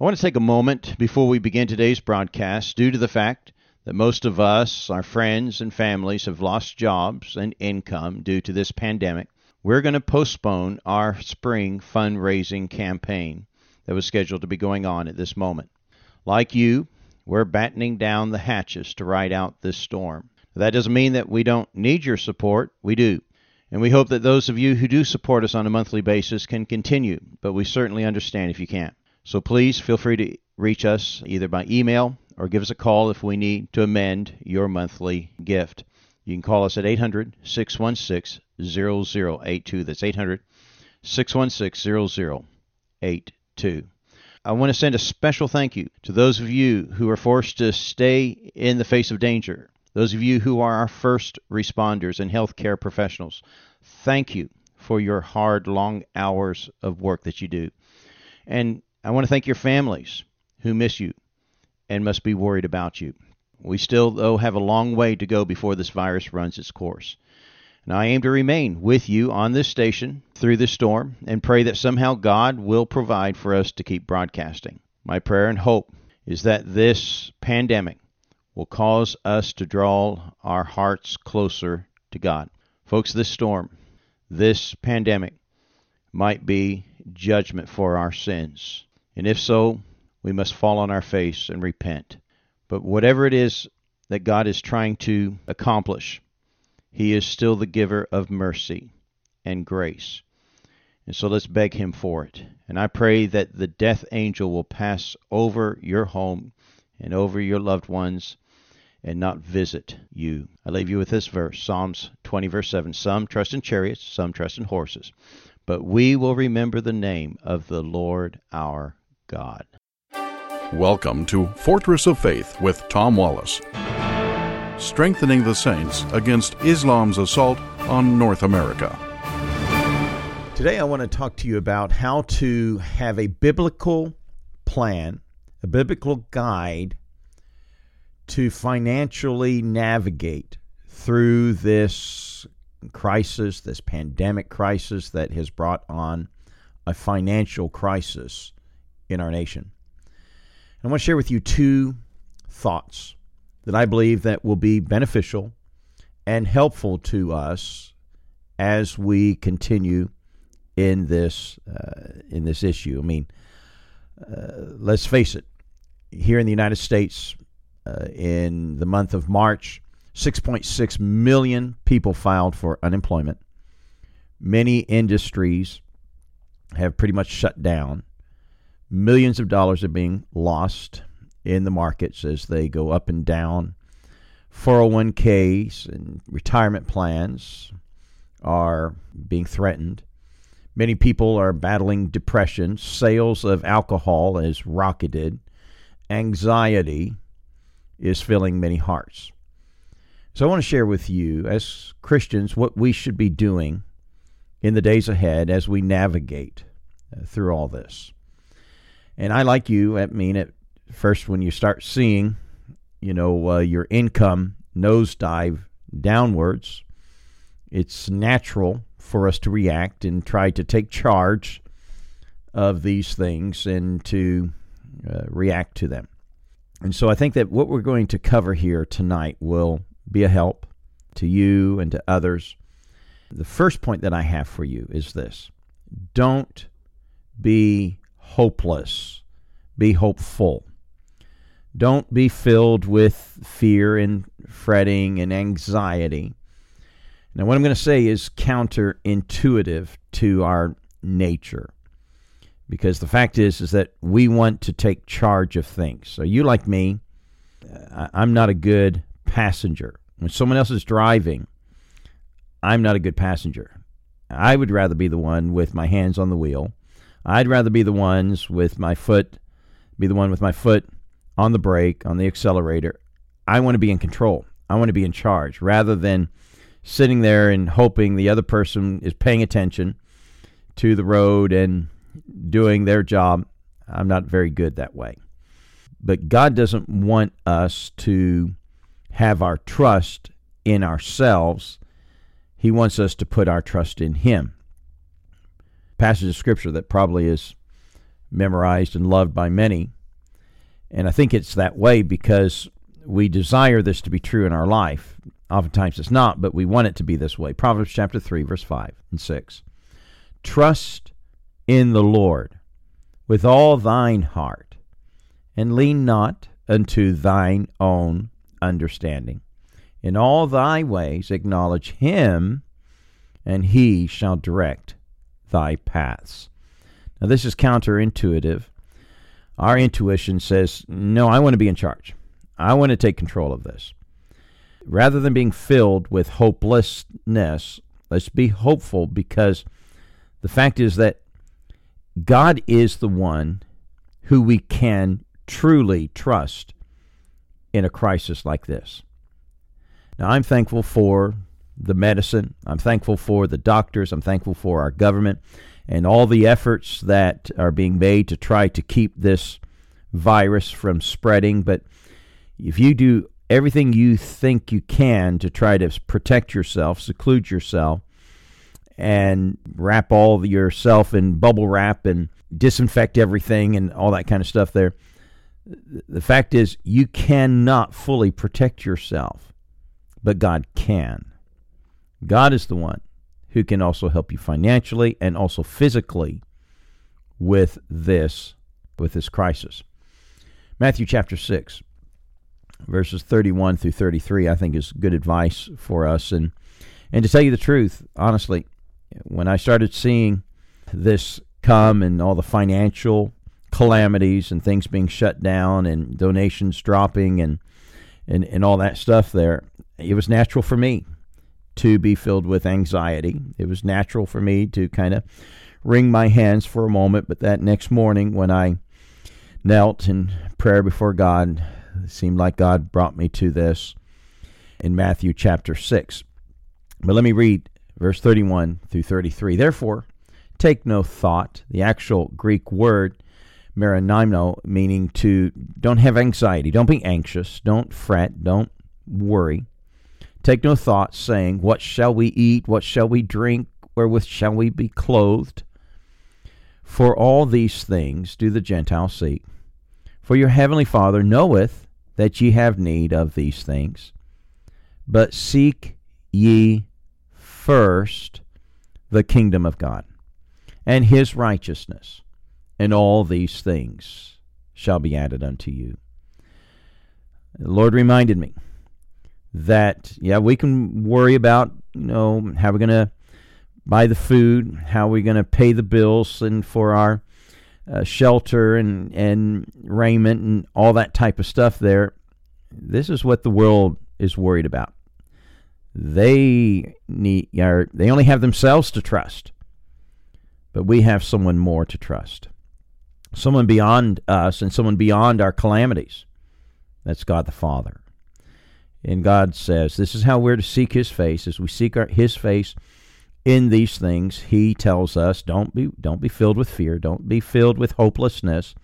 I want to take a moment before we begin today's broadcast, due to the fact that most of us, our friends and families, have lost jobs and income due to this pandemic. We're going to postpone our spring fundraising campaign that was scheduled to be going on at this moment. Like you, we're battening down the hatches to ride out this storm. That doesn't mean that we don't need your support. We do. And we hope that those of you who do support us on a monthly basis can continue, but we certainly understand if you can't. So please feel free to reach us either by email or give us a call if we need to amend your monthly gift. You can call us at 800 616 0082. That's 800 616 0082. I want to send a special thank you to those of you who are forced to stay in the face of danger those of you who are our first responders and healthcare professionals, thank you for your hard, long hours of work that you do. And I want to thank your families who miss you and must be worried about you. We still, though, have a long way to go before this virus runs its course. And I aim to remain with you on this station through this storm and pray that somehow God will provide for us to keep broadcasting. My prayer and hope is that this pandemic will cause us to draw our hearts closer to God. Folks, this storm, this pandemic, might be judgment for our sins. And if so, we must fall on our face and repent. But whatever it is that God is trying to accomplish, He is still the giver of mercy and grace. And so let's beg Him for it. And I pray that the death angel will pass over your home and over your loved ones and not visit you. I leave you with this verse Psalms 20, verse 7. Some trust in chariots, some trust in horses, but we will remember the name of the Lord our God. Welcome to Fortress of Faith with Tom Wallace. Strengthening the saints against Islam's assault on North America. Today, I want to talk to you about how to have a biblical plan, a biblical guide to financially navigate through this crisis, this pandemic crisis that has brought on a financial crisis in our nation. I want to share with you two thoughts that I believe that will be beneficial and helpful to us as we continue in this uh, in this issue. I mean, uh, let's face it. Here in the United States, uh, in the month of March, 6.6 million people filed for unemployment. Many industries have pretty much shut down. Millions of dollars are being lost in the markets as they go up and down. 401ks and retirement plans are being threatened. Many people are battling depression. Sales of alcohol has rocketed. Anxiety is filling many hearts. So I want to share with you, as Christians, what we should be doing in the days ahead as we navigate uh, through all this. And I, like you, I mean, at first, when you start seeing, you know, uh, your income nosedive downwards, it's natural for us to react and try to take charge of these things and to uh, react to them. And so I think that what we're going to cover here tonight will be a help to you and to others. The first point that I have for you is this don't be hopeless, be hopeful. Don't be filled with fear and fretting and anxiety. Now, what I'm going to say is counterintuitive to our nature because the fact is is that we want to take charge of things. So you like me, I'm not a good passenger. When someone else is driving, I'm not a good passenger. I would rather be the one with my hands on the wheel. I'd rather be the ones with my foot be the one with my foot on the brake, on the accelerator. I want to be in control. I want to be in charge rather than sitting there and hoping the other person is paying attention to the road and doing their job. I'm not very good that way. But God doesn't want us to have our trust in ourselves. He wants us to put our trust in Him. Passage of Scripture that probably is memorized and loved by many. And I think it's that way because we desire this to be true in our life. Oftentimes it's not, but we want it to be this way. Proverbs chapter 3, verse 5 and 6. Trust in the Lord with all thine heart, and lean not unto thine own understanding. In all thy ways acknowledge him, and he shall direct thy paths. Now, this is counterintuitive. Our intuition says, no, I want to be in charge. I want to take control of this. Rather than being filled with hopelessness, let's be hopeful because the fact is that God is the one who we can truly trust in a crisis like this. Now, I'm thankful for the medicine. I'm thankful for the doctors. I'm thankful for our government and all the efforts that are being made to try to keep this virus from spreading. But if you do everything you think you can to try to protect yourself, seclude yourself, and wrap all yourself in bubble wrap and disinfect everything and all that kind of stuff there, the fact is you cannot fully protect yourself, but God can. God is the one who can also help you financially and also physically with this with this crisis. Matthew chapter 6 verses 31 through 33 I think is good advice for us and and to tell you the truth honestly when I started seeing this come and all the financial calamities and things being shut down and donations dropping and and, and all that stuff there, it was natural for me to be filled with anxiety. It was natural for me to kind of wring my hands for a moment, but that next morning when I knelt in prayer before God, it seemed like God brought me to this in Matthew chapter 6. But let me read verse 31 through 33. Therefore, take no thought. The actual Greek word meronimno, meaning to don't have anxiety, don't be anxious, don't fret, don't worry. Take no thought, saying, What shall we eat? What shall we drink? Wherewith shall we be clothed? For all these things do the Gentiles seek. For your heavenly Father knoweth that ye have need of these things. But seek ye first the kingdom of God and his righteousness, and all these things shall be added unto you. The Lord reminded me that, yeah, we can worry about, you know, how we're going to buy the food, how we're going to pay the bills, and for our uh, shelter and, and raiment and all that type of stuff there. This is what the world is worried about. They need are they only have themselves to trust. But we have someone more to trust. Someone beyond us and someone beyond our calamities. That's God the Father. And God says, this is how we're to seek his face as we seek our, his face in these things. He tells us, don't be don't be filled with fear, don't be filled with hopelessness.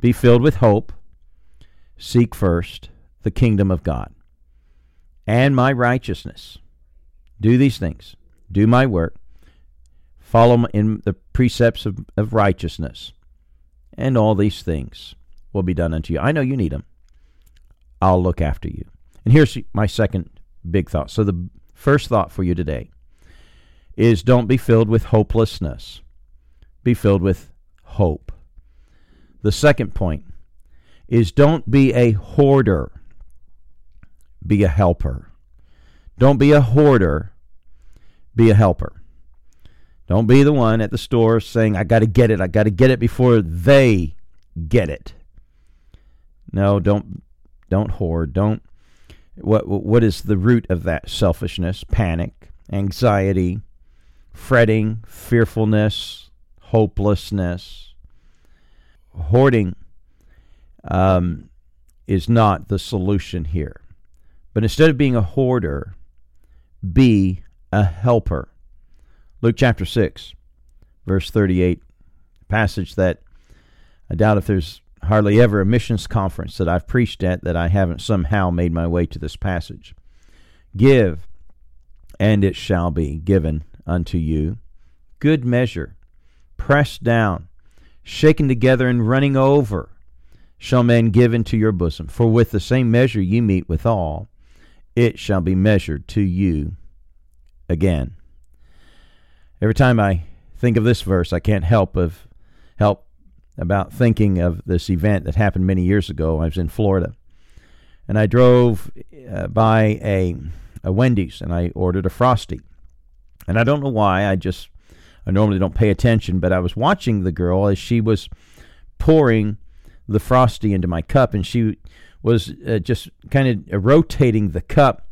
Be filled with hope. Seek first the kingdom of God and my righteousness. Do these things. Do my work. Follow in the precepts of, of righteousness. And all these things will be done unto you. I know you need them. I'll look after you. And here's my second big thought. So, the first thought for you today is don't be filled with hopelessness, be filled with hope. The second point is don't be a hoarder be a helper. Don't be a hoarder, be a helper. Don't be the one at the store saying, I got to get it, I got to get it before they get it. No, don't don't hoard. Don't what what is the root of that selfishness? Panic, anxiety, fretting, fearfulness, hopelessness. Hoarding um, is not the solution here. But instead of being a hoarder, be a helper. Luke chapter 6, verse 38, passage that I doubt if there's hardly ever a missions conference that I've preached at that I haven't somehow made my way to this passage. Give, and it shall be given unto you. Good measure, pressed down, shaken together and running over shall men give into your bosom. For with the same measure you mete withal, it shall be measured to you again. Every time I think of this verse, I can't help of help about thinking of this event that happened many years ago. I was in Florida, and I drove uh, by a a Wendy's and I ordered a frosty, and I don't know why. I just I normally don't pay attention, but I was watching the girl as she was pouring the frosty into my cup, and she was uh, just kind of rotating the cup,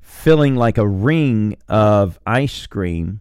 filling like a ring of ice cream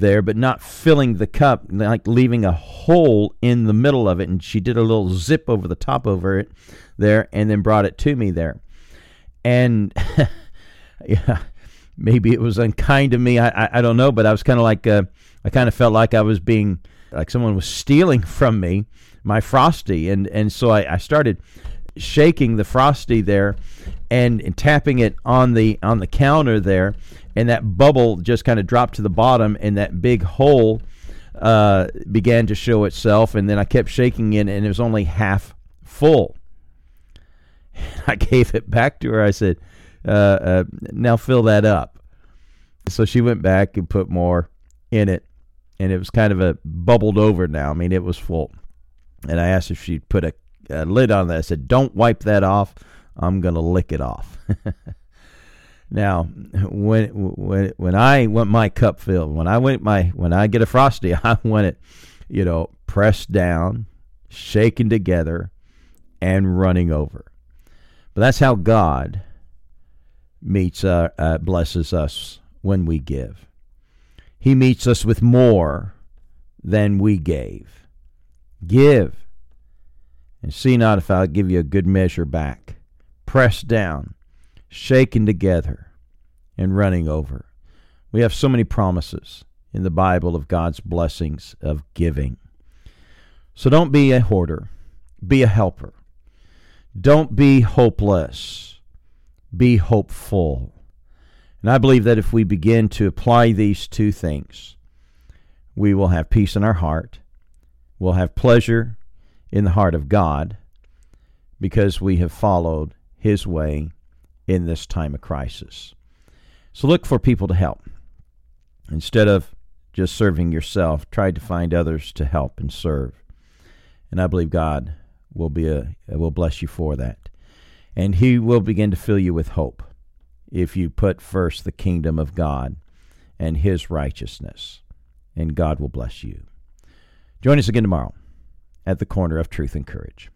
there, but not filling the cup, like leaving a hole in the middle of it. And she did a little zip over the top over it there, and then brought it to me there. And yeah, maybe it was unkind of me. I I, I don't know, but I was kind of like uh, I kind of felt like I was being like someone was stealing from me my frosty, and and so I, I started shaking the frosty there and, and tapping it on the on the counter there and that bubble just kind of dropped to the bottom and that big hole uh, began to show itself and then i kept shaking it and it was only half full. And i gave it back to her. I said uh, uh, now fill that up. So she went back and put more in it and it was kind of a bubbled over now. I mean it was full. And i asked if she'd put a uh, lid on that. I said, "Don't wipe that off. I'm to lick it off." now, when when when I want my cup filled, when I want my when I get a frosty, I want it, you know, pressed down, shaken together, and running over. But that's how God meets uh, uh, blesses us when we give. He meets us with more than we gave. Give and see not if I'll give you a good measure back, pressed down, shaken together, and running over. We have so many promises in the Bible of God's blessings of giving. So don't be a hoarder, be a helper. Don't be hopeless, be hopeful. And I believe that if we begin to apply these two things, we will have peace in our heart, we'll have pleasure in the heart of God because we have followed His way in this time of crisis. So look for people to help. Instead of just serving yourself, try to find others to help and serve. And I believe God will be a will bless you for that. And he will begin to fill you with hope if you put first the kingdom of God and his righteousness. And God will bless you. Join us again tomorrow at the corner of truth and courage.